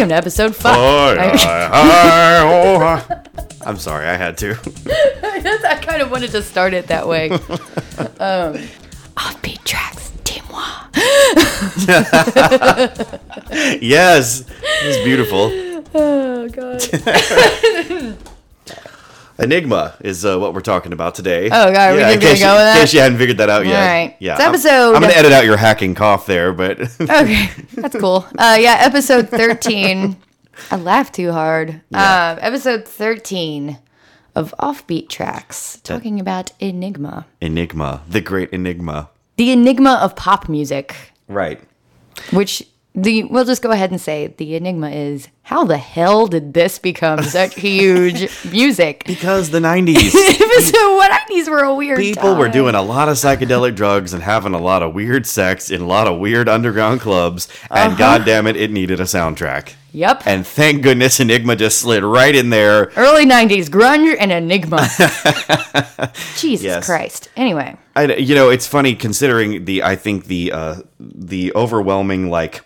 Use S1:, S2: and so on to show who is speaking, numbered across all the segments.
S1: Welcome to episode five.
S2: Hi, hi, hi, oh, hi. I'm sorry, I had to.
S1: I kind of wanted to start it that way. um, offbeat tracks, dis-moi.
S2: Yes, it's beautiful.
S1: Oh god.
S2: Enigma is uh, what we're talking about today.
S1: Oh, God, are we
S2: in
S1: gonna
S2: case
S1: go
S2: you-
S1: with that?
S2: In case you hadn't figured that out yet.
S1: All right.
S2: Yeah.
S1: It's
S2: I'm-
S1: episode-
S2: I'm, gonna edit out your hacking cough there, but
S1: Okay, that's cool. Uh, yeah, episode thirteen. I laughed too hard.
S2: Yeah.
S1: Um, episode thirteen of Offbeat Tracks, talking about Enigma,
S2: Enigma, the great Enigma.
S1: the enigma of pop music.
S2: Right.
S1: Which the we'll just go ahead and say the enigma is how the hell did this become such huge music?
S2: Because the 90s.
S1: So what nineties were a weird
S2: People were doing a lot of psychedelic drugs and having a lot of weird sex in a lot of weird underground clubs,
S1: Uh-huh.
S2: and god damn it, it needed a soundtrack.
S1: Yep.
S2: And thank goodness Enigma just slid right in there.
S1: Early nineties grunge and enigma. Jesus
S2: Yes.
S1: Christ. Anyway.
S2: I, you know, it's funny considering the I think the uh, the overwhelming like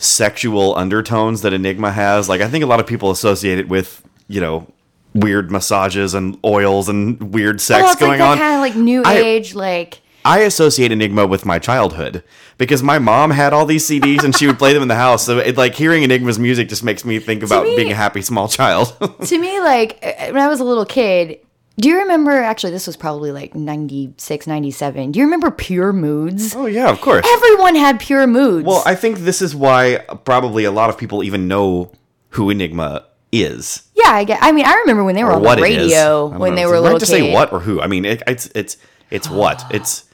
S2: sexual undertones that Enigma has. Like I think a lot of people associate it with you know weird massages and oils and weird sex
S1: Well,
S2: going
S1: like
S2: on.
S1: kind of like new
S2: I-
S1: age, like
S2: I associate Enigma with my childhood because my mom had all these CDs and she would play them in the house. So it, like hearing Enigma's music just makes me think about
S1: me-
S2: being a happy small child.
S1: to me, like uh, when I was a little kid. Do you remember? Actually, this was probably like 96, 97. Do you remember Pure Moods?
S2: oh yeah, of course.
S1: Everyone had Pure Moods.
S2: Well, I think this is why probably a lot of people even know who Enigma is.
S1: yeah, I get. I mean, I remember when they were
S2: or
S1: on the radio when
S2: know.
S1: they were
S2: it
S1: a
S2: right
S1: little
S2: to say what or who. I mean, it, it's it's it's what it's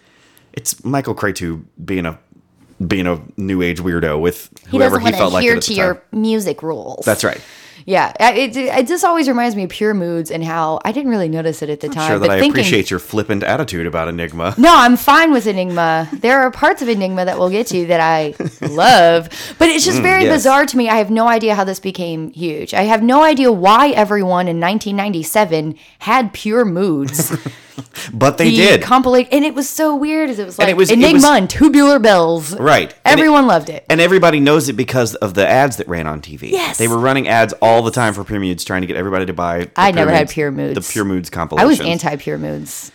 S2: it's Michael Cretu being a being a new age weirdo with
S1: He
S2: whoever
S1: doesn't
S2: he,
S1: want
S2: felt
S1: to
S2: like
S1: adhere
S2: it at
S1: to
S2: the
S1: your music rules.
S2: That's right.
S1: Yeah, it, it just always reminds me of Pure Moods and how I didn't really notice it at the time.
S2: Sure that I
S1: thinking,
S2: appreciate your flippant attitude about Enigma.
S1: No, I'm fine with Enigma. There are parts of Enigma that we'll get to that I love, but it's just very
S2: Mm, yes.
S1: bizarre to me. I have no idea how this became huge. I have no idea why everyone in 1997 had Pure Moods.
S2: But they
S1: The
S2: did.
S1: compilate, and it was so weird. As it was like
S2: it was-
S1: Enigma and Tubular Bells.
S2: Right. And it-
S1: Everyone loved it.
S2: and everybody knows it because of the ads that ran on TV.
S1: Yes.
S2: They were running ads all the time for Pure Moods, trying to get everybody to buy. the
S1: I never had Pure Moods.
S2: The Pure Moods compilation.
S1: I was anti Pure Moods.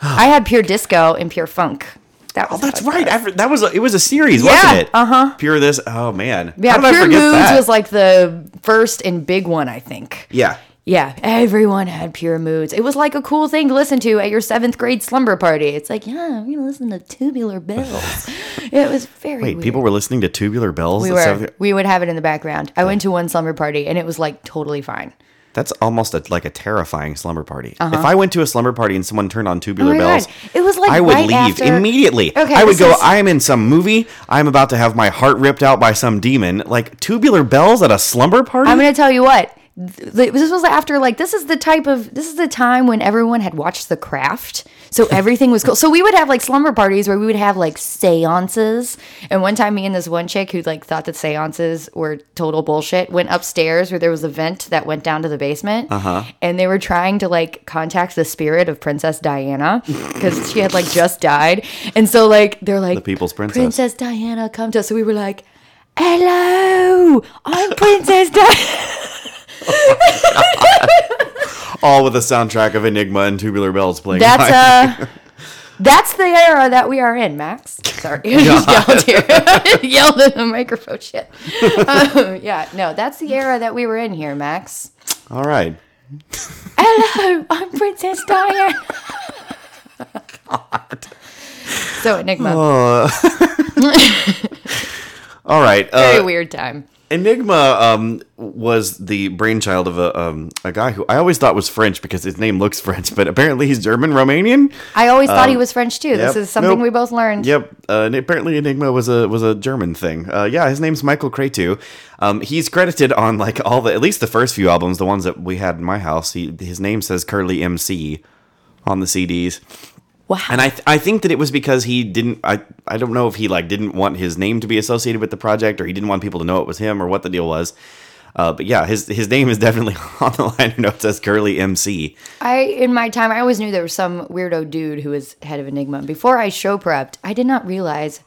S1: I had Pure Disco and Pure Funk. That was
S2: Oh, that's right. I, that was a, it was a series,
S1: Yeah,
S2: wasn't it?
S1: uh-huh.
S2: Pure this. Oh man.
S1: Yeah, Pure Moods
S2: that?
S1: was like the first and big one, I think.
S2: Yeah.
S1: Yeah, everyone had Pure Moods. It was like a cool thing to listen to at your seventh grade slumber party. It's like, yeah, I'm gonna listen to Tubular Bells. it was very
S2: Wait,
S1: weird.
S2: people were listening to Tubular Bells.
S1: we were we would have it in the background. I went to one slumber party and it was like totally fine.
S2: That's almost a, like a terrifying slumber party. If I went to a slumber party and someone turned on Tubular
S1: Uh-huh. Oh
S2: Bells,
S1: God. It was like
S2: I would
S1: right
S2: leave
S1: after-
S2: immediately.
S1: Okay,
S2: I would go.
S1: is-
S2: I am in some movie. I'm about to have my heart ripped out by some demon. Like Tubular Bells at a slumber party.
S1: I'm gonna tell you what. Th- This was after like this is the type of this is the time when everyone had watched The Craft, so everything was cool. So we would have like slumber parties where we would have like seances. And one time, me and this one chick who like thought that seances were total bullshit went upstairs where there was a vent that went down to the basement, uh-huh. and they were trying to like contact the spirit of Princess Diana because she had like just died, and so like they're like
S2: The people's princess.
S1: Princess Diana, come to us. So we were like. Hello, I'm Princess Diana.
S2: All with a soundtrack of Enigma and Tubular Bells playing.
S1: That's
S2: behind.
S1: uh that's the era that we are in, Max. Sorry, just yelled here. yelled in the microphone. Shit. Um, yeah, no, that's the era that we were in here, Max.
S2: All right.
S1: Hello, I'm Princess Diana. God. So Enigma,
S2: All right.
S1: very
S2: Uh,
S1: weird time.
S2: Enigma um, was the brainchild of a um, a guy who I always thought was French because his name looks French, but apparently he's German Romanian.
S1: I always thought he was French too. This
S2: um,
S1: is something
S2: Nope.
S1: we both learned.
S2: Yep. Uh, and apparently Enigma was a was a German thing. Uh, yeah, his name's Michael Cretu. Um, he's credited on like all the at least the first few albums, the ones that we had in my house. He, his name says Curly MC on the CDs.
S1: Wow.
S2: And I th- I think that it was because he didn't I I don't know if he like didn't want his name to be associated with the project or he didn't want people to know it was him or what the deal was. Uh, but yeah, his his name is definitely on the liner notes as Curly MC.
S1: I in my time I always knew there was some weirdo dude who was head of Enigma. Before I show prepped, I did not realize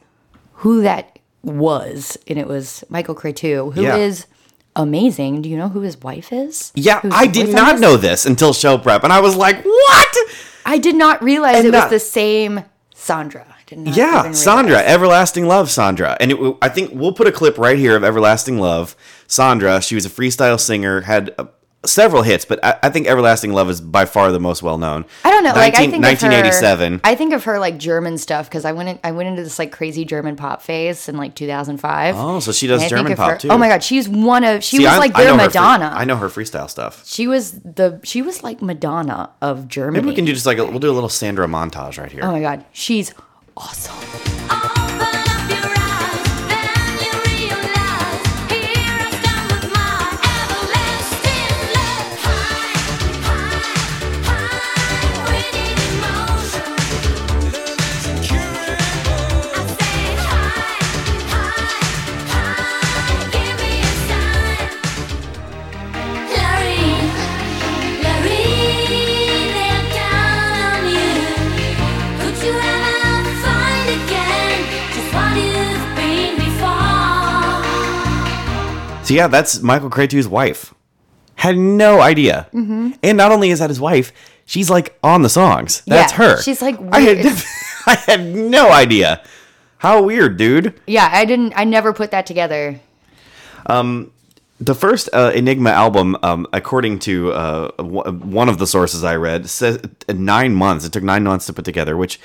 S1: who that was, and it was Michael Cretu, who is
S2: Yeah.
S1: Amazing. Do you know who his wife is?
S2: Yeah,
S1: Who's
S2: I did not know this until show prep, and I was like, "What?"
S1: I did not realize
S2: And
S1: it was the same Sandra. Not
S2: Yeah, Sandra. Everlasting Love, Sandra, and it, I think we'll put a clip right here of Everlasting Love. Sandra, she was a freestyle singer, had uh, several hits, but I, I think Everlasting Love is by far the most well known.
S1: I don't know. like I think
S2: 1987.
S1: Of her, I think of her like German stuff because I went in, I went into this like crazy German pop phase in like 2005.
S2: Oh, so she does
S1: And
S2: German pop
S1: her-
S2: too.
S1: Oh my god, she's one of she
S2: See,
S1: was
S2: I-
S1: like
S2: I
S1: their
S2: know her free-
S1: Madonna.
S2: I know her freestyle stuff.
S1: She was the she was like Madonna of Germany.
S2: Maybe we can do just like a, we'll do a little Sandra montage right here.
S1: Oh my god, she's awesome.
S3: Open
S2: So yeah, that's Michael Cretu's wife. Had no idea.
S1: Mm-hmm.
S2: And not only is that his wife, she's like on the songs. That's
S1: Yeah,
S2: her.
S1: she's, like,
S2: I had, I had no idea. How weird, dude.
S1: Yeah, I didn't. I never put that together.
S2: Um, The first uh, Enigma album, um, according to uh, w- one of the sources I read, says uh, nine months. It took nine months to put together, which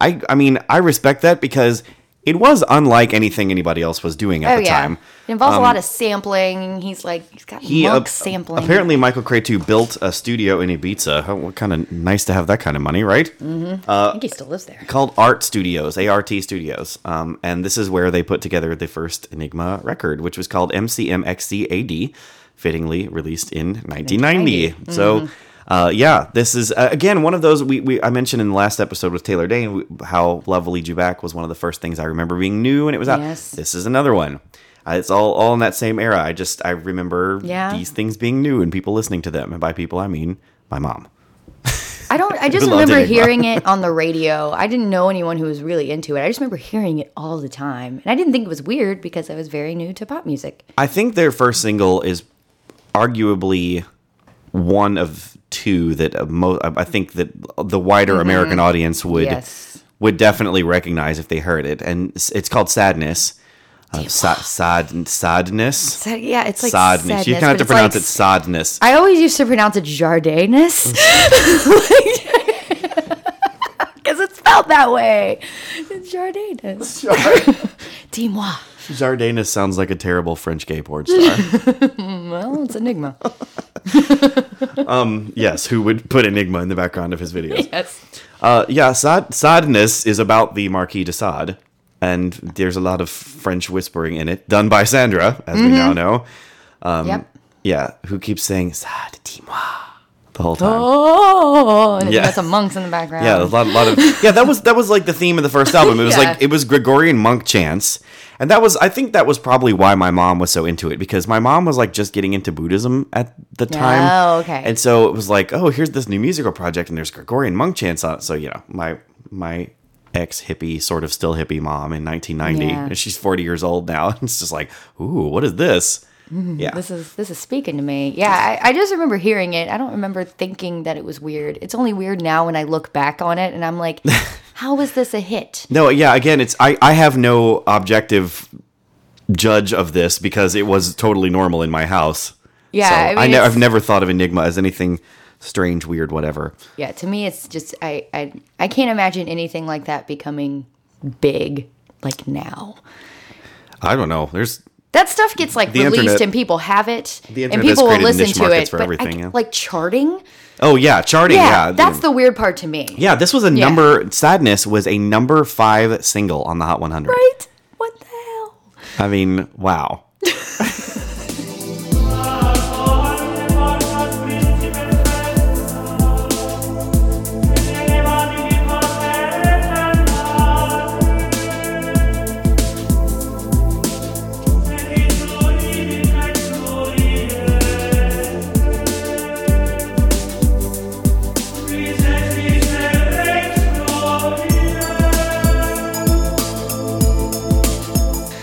S2: I, I mean, I respect that because it was unlike anything anybody else was doing at
S1: Oh
S2: the
S1: yeah,
S2: time.
S1: it involves a lot of sampling. He's like he's got
S2: He
S1: monk
S2: uh,
S1: sampling.
S2: apparently Michael Cretu built a studio in Ibiza. How, what kind of nice to have that kind of money, right? Mm hmm.
S1: I think he still lives there.
S2: Called Art Studios, ART Studios, um, and this is where they put together the first Enigma record, which was called MCMXCAD, fittingly released in 1990. So. Uh, yeah, this is uh, again one of those we, we I mentioned in the last episode with Taylor Dayne how "Love Will Lead You Back" was one of the first things I remember being new and it was out.
S1: Yes.
S2: This is another one. Uh, it's all all in that same era. I just I remember
S1: Yeah.
S2: these things being new and people listening to them, and by people I mean my mom.
S1: I don't. I just remember hearing it on the radio. I didn't know anyone who was really into it. I just remember hearing it all the time, and I didn't think it was weird because I was very new to pop music.
S2: I think their first single is arguably one of two that uh, mo- I think that the wider American audience would
S1: Mm-hmm. Yes.
S2: would definitely recognize if they heard it, and it's, called "Sadness." Uh, sa- sad sadness.
S1: Yeah, it's like
S2: sadness. You kind of have to pronounce
S1: like-
S2: it sadness.
S1: I always used to pronounce it Jardinus because spelled that way. It's Jardinus. Dis-moi.
S2: Jardinus sounds like a terrible French gay porn star.
S1: Well, it's Enigma.
S2: yes, who would put Enigma in the background of his videos?
S1: Yes.
S2: Uh, yeah, Sad- Sadness is about the Marquis de Sade, and there's a lot of French whispering in it, done by Sandra, as we now know. Um,
S1: yep.
S2: Yeah, who keeps saying "Sad dis-moi" the whole time.
S1: Oh, and
S2: Yeah.
S1: got some monks in the background.
S2: Yeah, a lot, a lot of yeah. That was that was like the theme of the first album. It was
S1: Yeah.
S2: like it was Gregorian monk chants, and that was I think that was probably why my mom was so into it because my mom was like just getting into Buddhism at the time.
S1: Oh, okay.
S2: And so it was like, oh, here's this new musical project, and there's Gregorian monk chants on it. So you know, my my ex hippie, sort of still hippie mom in 1990,
S1: Yeah.
S2: and she's 40 years old now. And it's just like, ooh, what is this? Mm-hmm. Yeah,
S1: This is this is speaking to me. Yeah, I, I just remember hearing it. I don't remember thinking that it was weird. It's only weird now when I look back on it and I'm like, how was this a hit?
S2: No, yeah, again, it's I I have no objective judge of this because it was totally normal in my house.
S1: Yeah,
S2: So
S1: I mean,
S2: I ne- I've never thought of Enigma as anything strange, weird, whatever.
S1: Yeah, to me it's just I I, I can't imagine anything like that becoming big like now.
S2: I don't know. There's
S1: That stuff gets like
S2: The
S1: released
S2: internet-
S1: and people have it
S2: The
S1: and people will listen to it.
S2: for
S1: but
S2: everything,
S1: I,
S2: yeah.
S1: like charting?
S2: oh yeah, charting.
S1: Yeah,
S2: Yeah,
S1: that's
S2: the
S1: the weird part to me.
S2: yeah. This was a
S1: Yeah.
S2: number. Sadness was a number five single on the Hot 100.
S1: Right? What the hell?
S2: I mean, wow.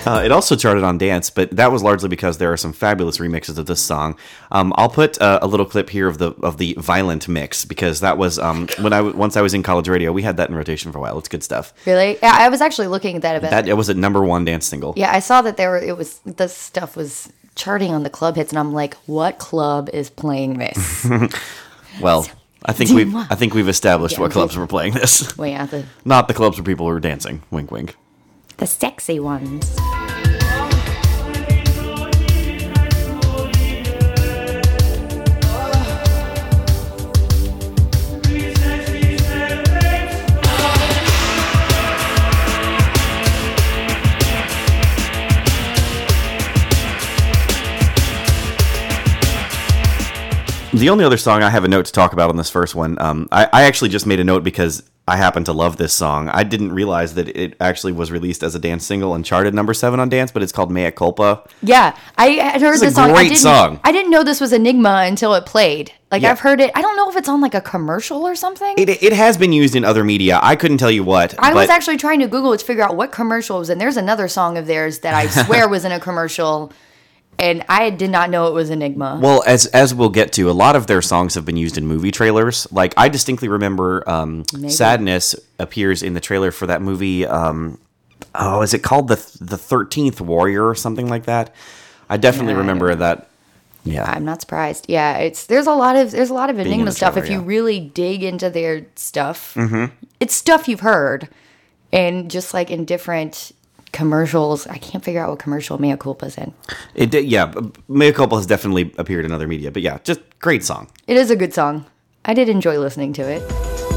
S2: Uh, it also charted on dance, but that was largely because there are some fabulous remixes of this song. Um, I'll put uh, a little clip here of the of the violent mix because that was um, when I w- once I was in college radio, we had that in rotation for a while. It's good stuff.
S1: Really? Yeah, I was actually looking at that event.
S2: That it was a number one dance single.
S1: yeah, I saw that there were. It was this stuff was charting on the club hits, and I'm like, what club is playing this?
S2: Well, I think we've I think we've established what clubs were playing this.
S1: Well, yeah, the
S2: Not the clubs where people were dancing. Wink, wink.
S1: The sexy ones.
S2: The only other song I have a note to talk about on this first one, um, I, I actually just made a note because I happen to love this song. I didn't realize that it actually was released as a dance single and charted number seven on dance, but it's called Mea Culpa.
S1: Yeah, I had heard this song. I
S2: great
S1: didn't,
S2: song.
S1: I didn't know this was Enigma until it played. Like
S2: Yeah.
S1: I've heard it. I don't know if it's on like a commercial or something.
S2: It, it has been used in other media. I couldn't tell you what.
S1: I was actually trying to Google it to figure out what commercial it was in. There's another song of theirs that I swear was in a commercial, and I did not know it was Enigma.
S2: Well, as as we'll get to, a lot of their songs have been used in movie trailers. Like I distinctly remember, um, "Sadness" appears in the trailer for that movie. Um, oh, is it called the the Thirteenth Warrior or something like that? I definitely
S1: Yeah,
S2: remember
S1: don't
S2: that. Yeah,
S1: I'm not surprised. Yeah, it's there's a lot of there's a lot of Enigma stuff.
S2: trailer,
S1: if you really dig into their stuff, it's stuff you've heard, and just like in different commercials, I can't figure out what commercial Mea Culpa's in.
S2: it did. Yeah, Mea Culpa has definitely appeared in other media, but yeah, just great song.
S1: It is a good song. I did enjoy listening to it.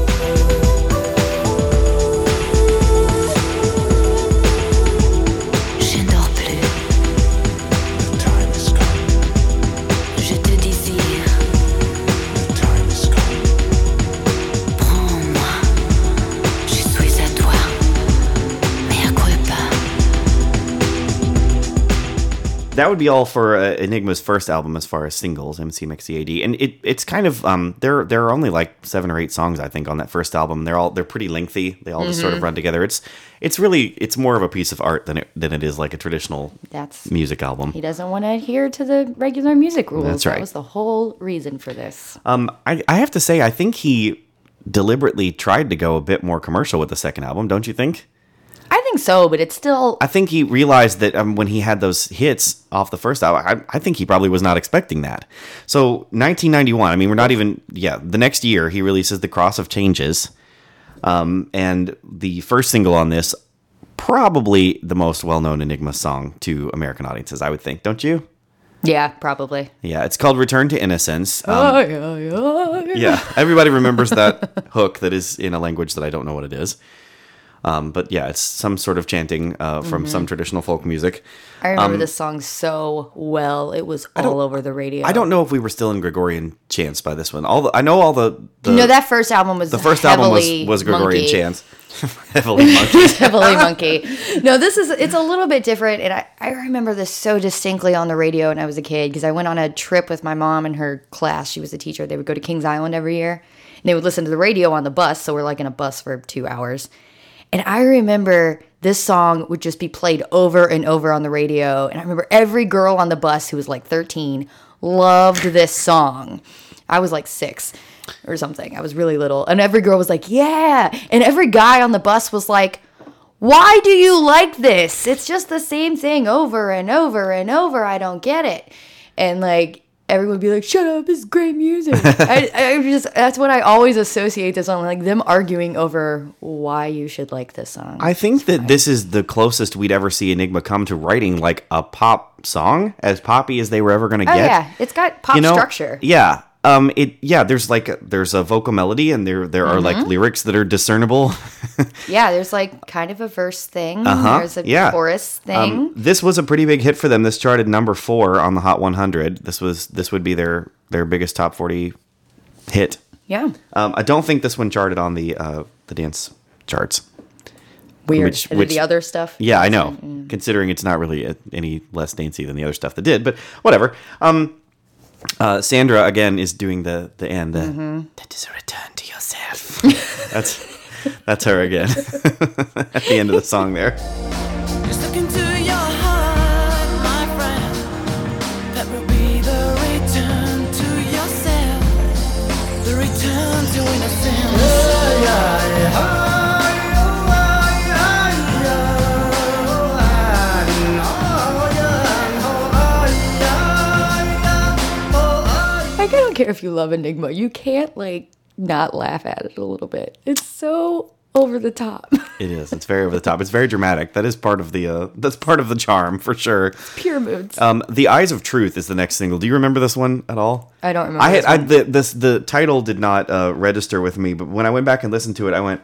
S2: That would be all for uh, Enigma's first album as far as singles, MC Mix CAD, and it it's kind of um there there are only like seven or eight songs I think on that first album. They're all they're pretty lengthy. They all just sort of run together. It's it's really it's more of a piece of art than it than it is like a traditional
S1: That's
S2: music album.
S1: he doesn't want to adhere to the regular music rules.
S2: That's right.
S1: That was the whole reason for this.
S2: Um, I I have to say I think he deliberately tried to go a bit more commercial with the second album. Don't you think?
S1: I think so, but it's still
S2: I think he realized that um, when he had those hits off the first album, I, I think he probably was not expecting that. So 1991, I mean, we're not even, yeah, the next year he releases The Cross of Changes. Um, and the first single on this, probably the most well known Enigma song to American audiences, I would think, don't you?
S1: yeah, probably.
S2: Yeah, it's called Return to Innocence. Um,
S1: Oh, yeah, yeah, yeah.
S2: yeah, everybody remembers that hook that is in a language that I don't know what it is. Um, but yeah, it's some sort of chanting uh, from some traditional folk music.
S1: I remember this song so well. It was all over the radio.
S2: Um, I don't know if we were still in Gregorian chants by this one. All the, I know all the the,
S1: no, that first album was
S2: the first album was was Gregorian
S1: monkey.
S2: chants. Heavily monkey.
S1: heavily monkey. No, this is it's a little bit different, and I, I remember this so distinctly on the radio when I was a kid because I went on a trip with my mom and her class. She was a teacher. They would go to Kings Island every year, and they would listen to the radio on the bus. So we're like in a bus for two hours, and I remember this song would just be played over and over on the radio, and I remember every girl on the bus who was like thirteen loved this song. I was like six or something. I was really little. And every girl was like, yeah. And every guy on the bus was like, why do you like this? It's just the same thing over and over and over. I don't get it. And like, everyone would be like, shut up, it's great music. I, I just, that's what I always associate this on, like them arguing over why you should like this song.
S2: I think that this is the closest we'd ever see Enigma come to writing like a pop song, as poppy as they were ever going to
S1: oh,
S2: get.
S1: yeah. It's got pop
S2: you know,
S1: structure.
S2: Yeah. Um. It. Yeah. There's like a, there's a vocal melody, and there there are like
S1: Mm-hmm.
S2: lyrics that are discernible.
S1: Yeah, there's like kind of a verse thing.
S2: Uh-huh,
S1: There's a
S2: yeah.
S1: chorus thing.
S2: Um, this was a pretty big hit for them. This charted number four on the Hot 100. This was this would be their their biggest top 40 hit.
S1: yeah.
S2: Um, I don't think this one charted on the uh, the dance charts.
S1: Weird.
S2: which- which-
S1: the other stuff.
S2: Yeah, I know. Considering it's not really uh any less dancey than the other stuff that did, but whatever. Um, uh, Sandra again is doing the the end. The,
S1: Mm-hmm.
S2: That is a return to yourself. that's that's her again at the end of the song there.
S1: Care if you love Enigma. You can't like not laugh at it a little bit. It's so over the top.
S2: It is. It's very over the top. It's very dramatic. That is part of the uh, that's part of the charm for sure.
S1: Pure moods.
S2: Um, the Eyes of Truth is the next single. Do you remember this one at all?
S1: I don't remember
S2: I had I, the this the title did not uh, register with me, but when I went back and listened to it, I went,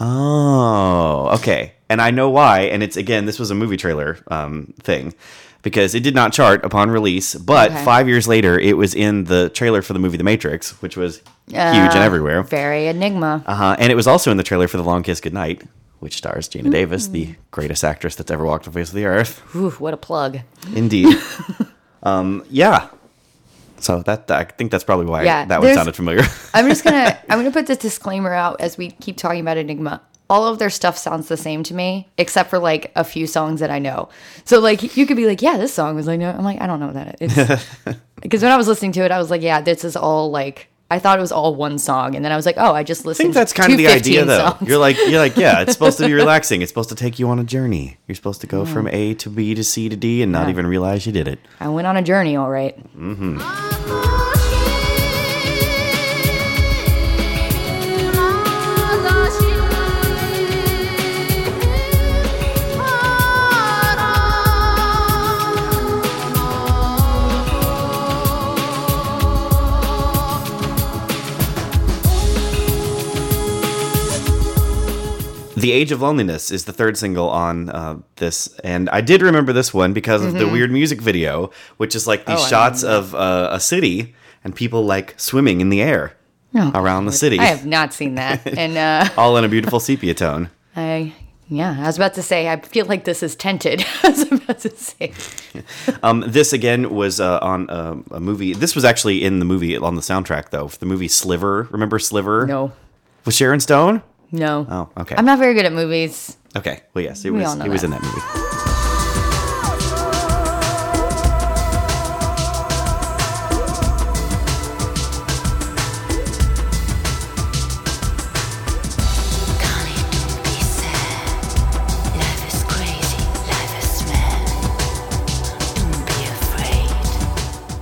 S2: "Oh, okay." And I know why. And it's again, this was a movie trailer um, thing because it did not chart upon release, but
S1: Okay.
S2: five years later, it was in the trailer for the movie The Matrix, which was huge and
S1: Uh,
S2: everywhere.
S1: Very Enigma.
S2: Uh-huh. And it was also in the trailer for The Long Kiss Goodnight, which stars Geena Davis, the greatest actress that's ever walked the face of the earth.
S1: Ooh, what a plug.
S2: Indeed. um, yeah. So that I think that's probably why
S1: Yeah,
S2: that one sounded familiar.
S1: I'm just gonna I'm gonna put this disclaimer out as we keep talking about Enigma. All of their stuff sounds the same to me, except for like a few songs that I know. So like you could be like, yeah, this song was like, no, I'm like, I don't know that. that is. Because when I was listening to it, I was like, yeah, this is all like I thought it was all one song, and then I was like, oh, I just listened."
S2: I think that's kind
S1: to
S2: of the idea, though.
S1: songs.
S2: You're like, you're like, yeah, it's supposed to be relaxing. It's supposed to take you on a journey. You're supposed to go from A to B to C to D and not
S1: Yeah.
S2: even realize you did it.
S1: I went on a journey, all right. Mm-hmm. Uh-huh.
S2: The Age of Loneliness is the third single on uh, this, and I did remember this one because of the weird music video, which is like these
S1: Mm-hmm. Oh,
S2: shots of uh, a city and people like swimming in the air
S1: Oh,
S2: around the city,
S1: I have not seen that, and uh,
S2: all in a beautiful sepia tone.
S1: I yeah, I was about to say I feel like this is tented. I was about to say.
S2: Um, this again was uh, on uh, a movie. This was actually in the movie on the soundtrack, though. For the movie Sliver, remember Sliver?
S1: No,
S2: With Sharon Stone?
S1: No.
S2: Oh, okay.
S1: I'm not very good at movies.
S2: okay. Well, yes, it
S1: We
S2: was.
S1: all know
S2: It was
S1: that.
S2: in that movie.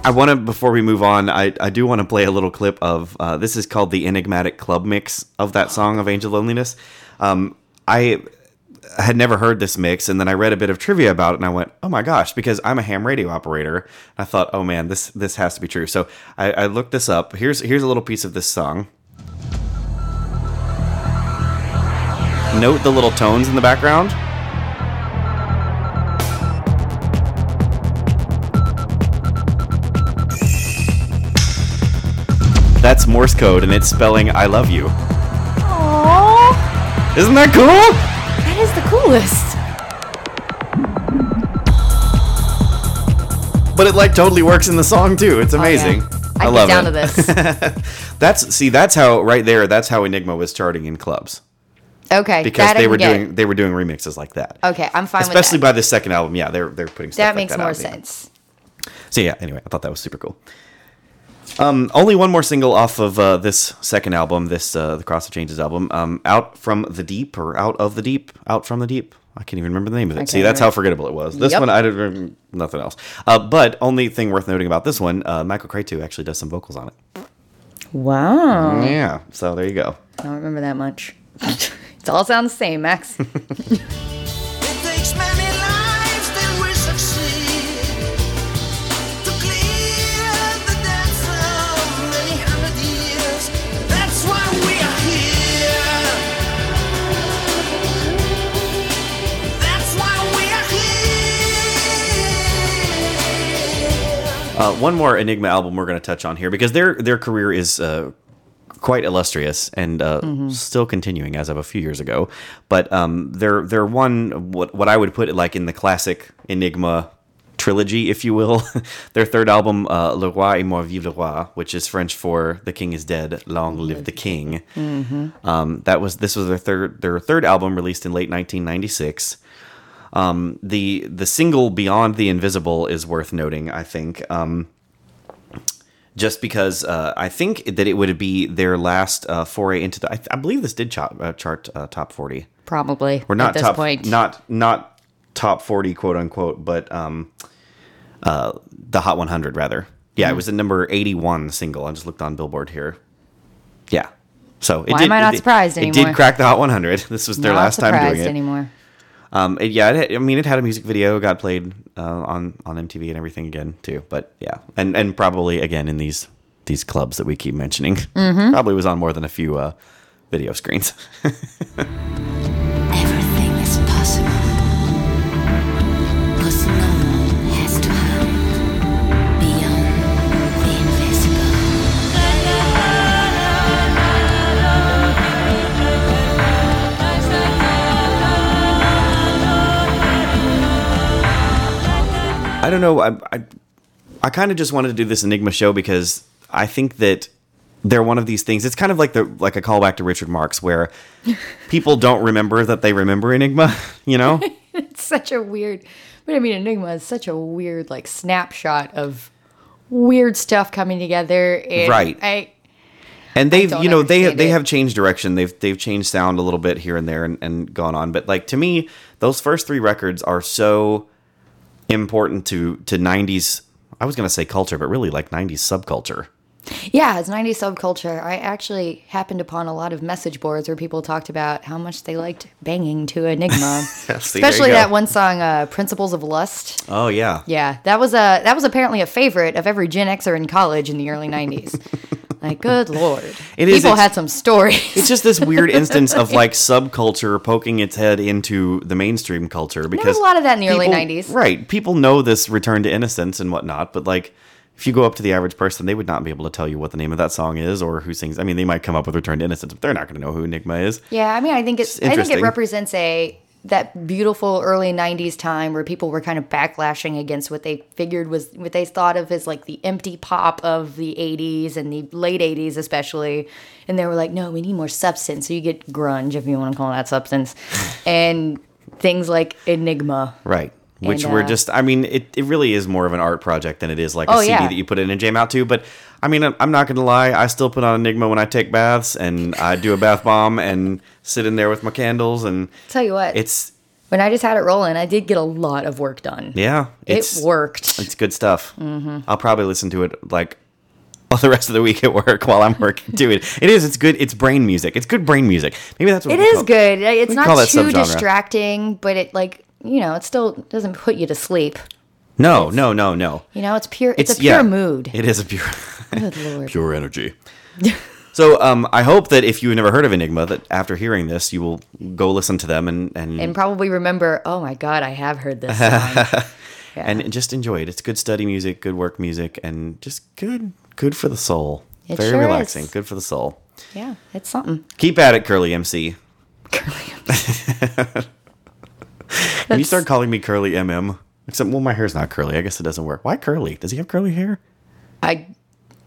S2: I want to before we move on. I, I do want to play a little clip of uh, this is called the enigmatic club mix of that song of Age of Loneliness. Um, I had never heard this mix, and then I read a bit of trivia about it, and I went, "Oh my gosh!" Because I'm a ham radio operator. I thought, "Oh man, this this has to be true." So I, I looked this up. Here's here's a little piece of this song. Note the little tones in the background. That's Morse code, and it's spelling "I love you."
S1: Aww,
S2: Isn't that cool?
S1: that is the coolest.
S2: But it like totally works in the song too. It's amazing.
S1: Oh, yeah.
S2: I,
S1: I'd
S2: love
S1: down
S2: it.
S1: to this.
S2: That's see, that's how right there. That's how Enigma was charting in clubs
S1: Okay,
S2: because they were doing they were doing remixes like that.
S1: Okay, I'm fine
S2: Especially
S1: with that.
S2: by the second album, yeah, they're they're putting stuff
S1: that
S2: like
S1: makes
S2: that
S1: more sense.
S2: So yeah, anyway, I thought that was super cool. Um, only one more single off of uh, this second album, this uh, the Cross of Changes album, um, out from the deep or out of the deep, out from the deep. I can't even remember the name of it. See,
S1: can't
S2: that's how forgettable it was. This
S1: Yep.
S2: one, I didn't remember nothing else. Uh, but only thing worth noting about this one, uh, Michael Cretu actually does some vocals on it.
S1: Wow,
S2: Yeah, so there you go.
S1: I don't remember that much. it all sounds the same, Max.
S2: Uh, one more Enigma album we're going to touch on here because their their career is uh, quite illustrious and uh, still continuing as of a few years ago. But um, they're they're one what what I would put it like in the classic Enigma trilogy, if you will. their third album, uh, Le Roi Est Mort Vive le Roi, which is French for "The King is Dead, Long Live the King." Um, that was this was their third their third album released in late 1996 the the single beyond the invisible is worth noting i think um just because uh, I think that it would be their last uh, foray into the. I, I believe this did chart, uh, chart uh, top forty.
S1: Probably.
S2: Or not
S1: at this
S2: top,
S1: point.
S2: not not top forty, quote unquote, but um, uh, the Hot 100 rather. Yeah, it was a number 81 single. I just looked on Billboard here. Yeah. So it
S1: Why
S2: did,
S1: am I not
S2: it-
S1: surprised
S2: It
S1: anymore?
S2: did crack the Hot 100. This was their
S1: Not
S2: last time doing it.
S1: anymore.
S2: Um, it, yeah, it, I mean, it had a music video, got played uh, on on MTV and everything again too. But yeah, and and probably again in these these clubs that we keep mentioning,
S1: Mm-hmm.
S2: probably was on more than a few uh, video screens. I don't know. I I, I kind of just wanted to do this Enigma show because I think that they're one of these things. It's kind of like the like a callback to Richard Marx, where people don't remember that they remember Enigma. You know.
S1: It's such a weird, but I mean, Enigma is such a weird, like, snapshot of weird stuff coming together. And
S2: Right.
S1: I,
S2: and they've you know they they
S1: it.
S2: have changed direction they've they've changed sound a little bit here and there and, and gone on but like to me those first three records are so important to to 90s i was going to say culture but really like 90s subculture
S1: Yeah, it's 90s subculture. I actually happened upon a lot of message boards where people talked about how much they liked banging to Enigma.
S2: See,
S1: Especially that one song, uh, Principles of Lust.
S2: oh yeah
S1: Yeah, that was a that was apparently a favorite of every Gen Xer in college in the early 90s. like, good lord.
S2: It is,
S1: People
S2: it's-
S1: had some stories.
S2: it's just this weird instance of like subculture poking its head into the mainstream culture because
S1: a lot of that in the early 90s.
S2: right people know this return to innocence and whatnot but like if you go up to the average person they would not be able to tell you what the name of that song is or who sings i mean they might come up with return to innocence but they're not going to know who enigma is
S1: Yeah, I mean, I think it's, I think it represents a that beautiful early '90s time where people were kind of backlashing against what they figured was what they thought of as like the empty pop of the '80s and the late '80s, especially. And they were like, "No, we need more substance." So you get grunge, if you want to call that substance, and things like Enigma.
S2: Right. Which
S1: And,
S2: we're
S1: uh,
S2: just, I mean, it, it really is more of an art project than it is like a
S1: Oh,
S2: CD
S1: yeah.
S2: that you put in and jam out to. But I mean, I'm not going to lie. I still put on Enigma when I take baths and I do a bath bomb and sit in there with my candles. And
S1: Tell you what,
S2: it's,
S1: when I just had it rolling, I did get a lot of work done.
S2: yeah,
S1: it worked.
S2: it's good stuff. Mm-hmm. I'll probably listen to it like all the rest of the week at work while I'm working to it. It is, it's good. It's brain music. It's good brain music. Maybe that's what
S1: It is
S2: call
S1: good. It's not too distracting, but it like you know, it still doesn't put you to sleep.
S2: No, no, no, no.
S1: You know, it's pure. It's, a pure
S2: yeah,
S1: mood.
S2: It is a pure.
S1: Good lord.
S2: pure energy. so um, I hope that if you have never heard of Enigma, that after hearing this, you will go listen to them and and
S1: And probably remember. Oh my god, I have heard this. Yeah.
S2: and just enjoy it. It's good study music, good work music, and just good good for the soul.
S1: It
S2: Very
S1: sure
S2: relaxing.
S1: is.
S2: Good for the soul.
S1: yeah, it's something.
S2: Keep at it, Curly MC. Curly MC. Can you start calling me Curly MM? Except, well, my hair's not curly. I guess it doesn't work. Why curly? Does he have curly hair?
S1: I,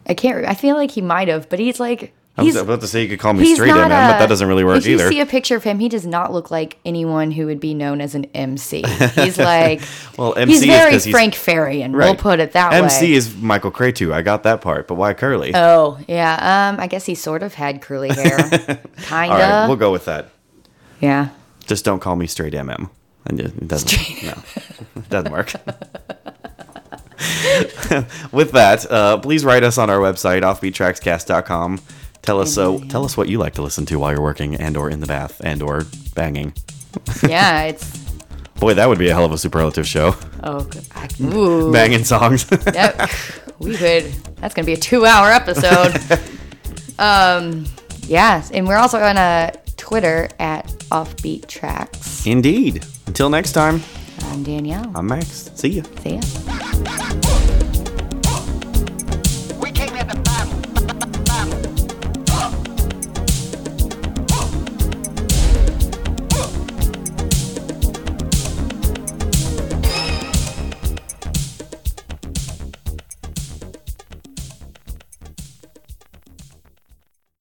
S1: I can't. I feel like he might have, but he's like.
S2: I was about to say you could call me straight MM, but that doesn't really work either.
S1: if you see a picture of him, he does not look like anyone who would be known as an MC. He's like,
S2: Well, MC
S1: he's
S2: is
S1: very
S2: he's-
S1: Frank Farian. We'll put it that
S2: MC
S1: way.
S2: MC is Michael Cretu. I got that part, but why curly?
S1: Oh yeah, um, I guess he sort of had curly hair, kinda.
S2: All right, we'll go with that.
S1: yeah,
S2: Just don't call me straight MM. And It doesn't. No, it doesn't work. with that, uh, please write us on our website offbeattrackscast.com. Tell us uh, tell us what you like to listen to while you're working and or in the bath and or banging.
S1: yeah. It's
S2: Boy, that would be a hell of a superlative show.
S1: oh, I, ooh,
S2: Banging songs.
S1: Yep. we could. That's gonna be a two-hour episode. um, yeah, and we're also on uh, Twitter at Offbeat Tracks.
S2: Indeed. Until next time,
S1: I'm Danielle.
S2: I'm Max. See ya.
S1: See ya.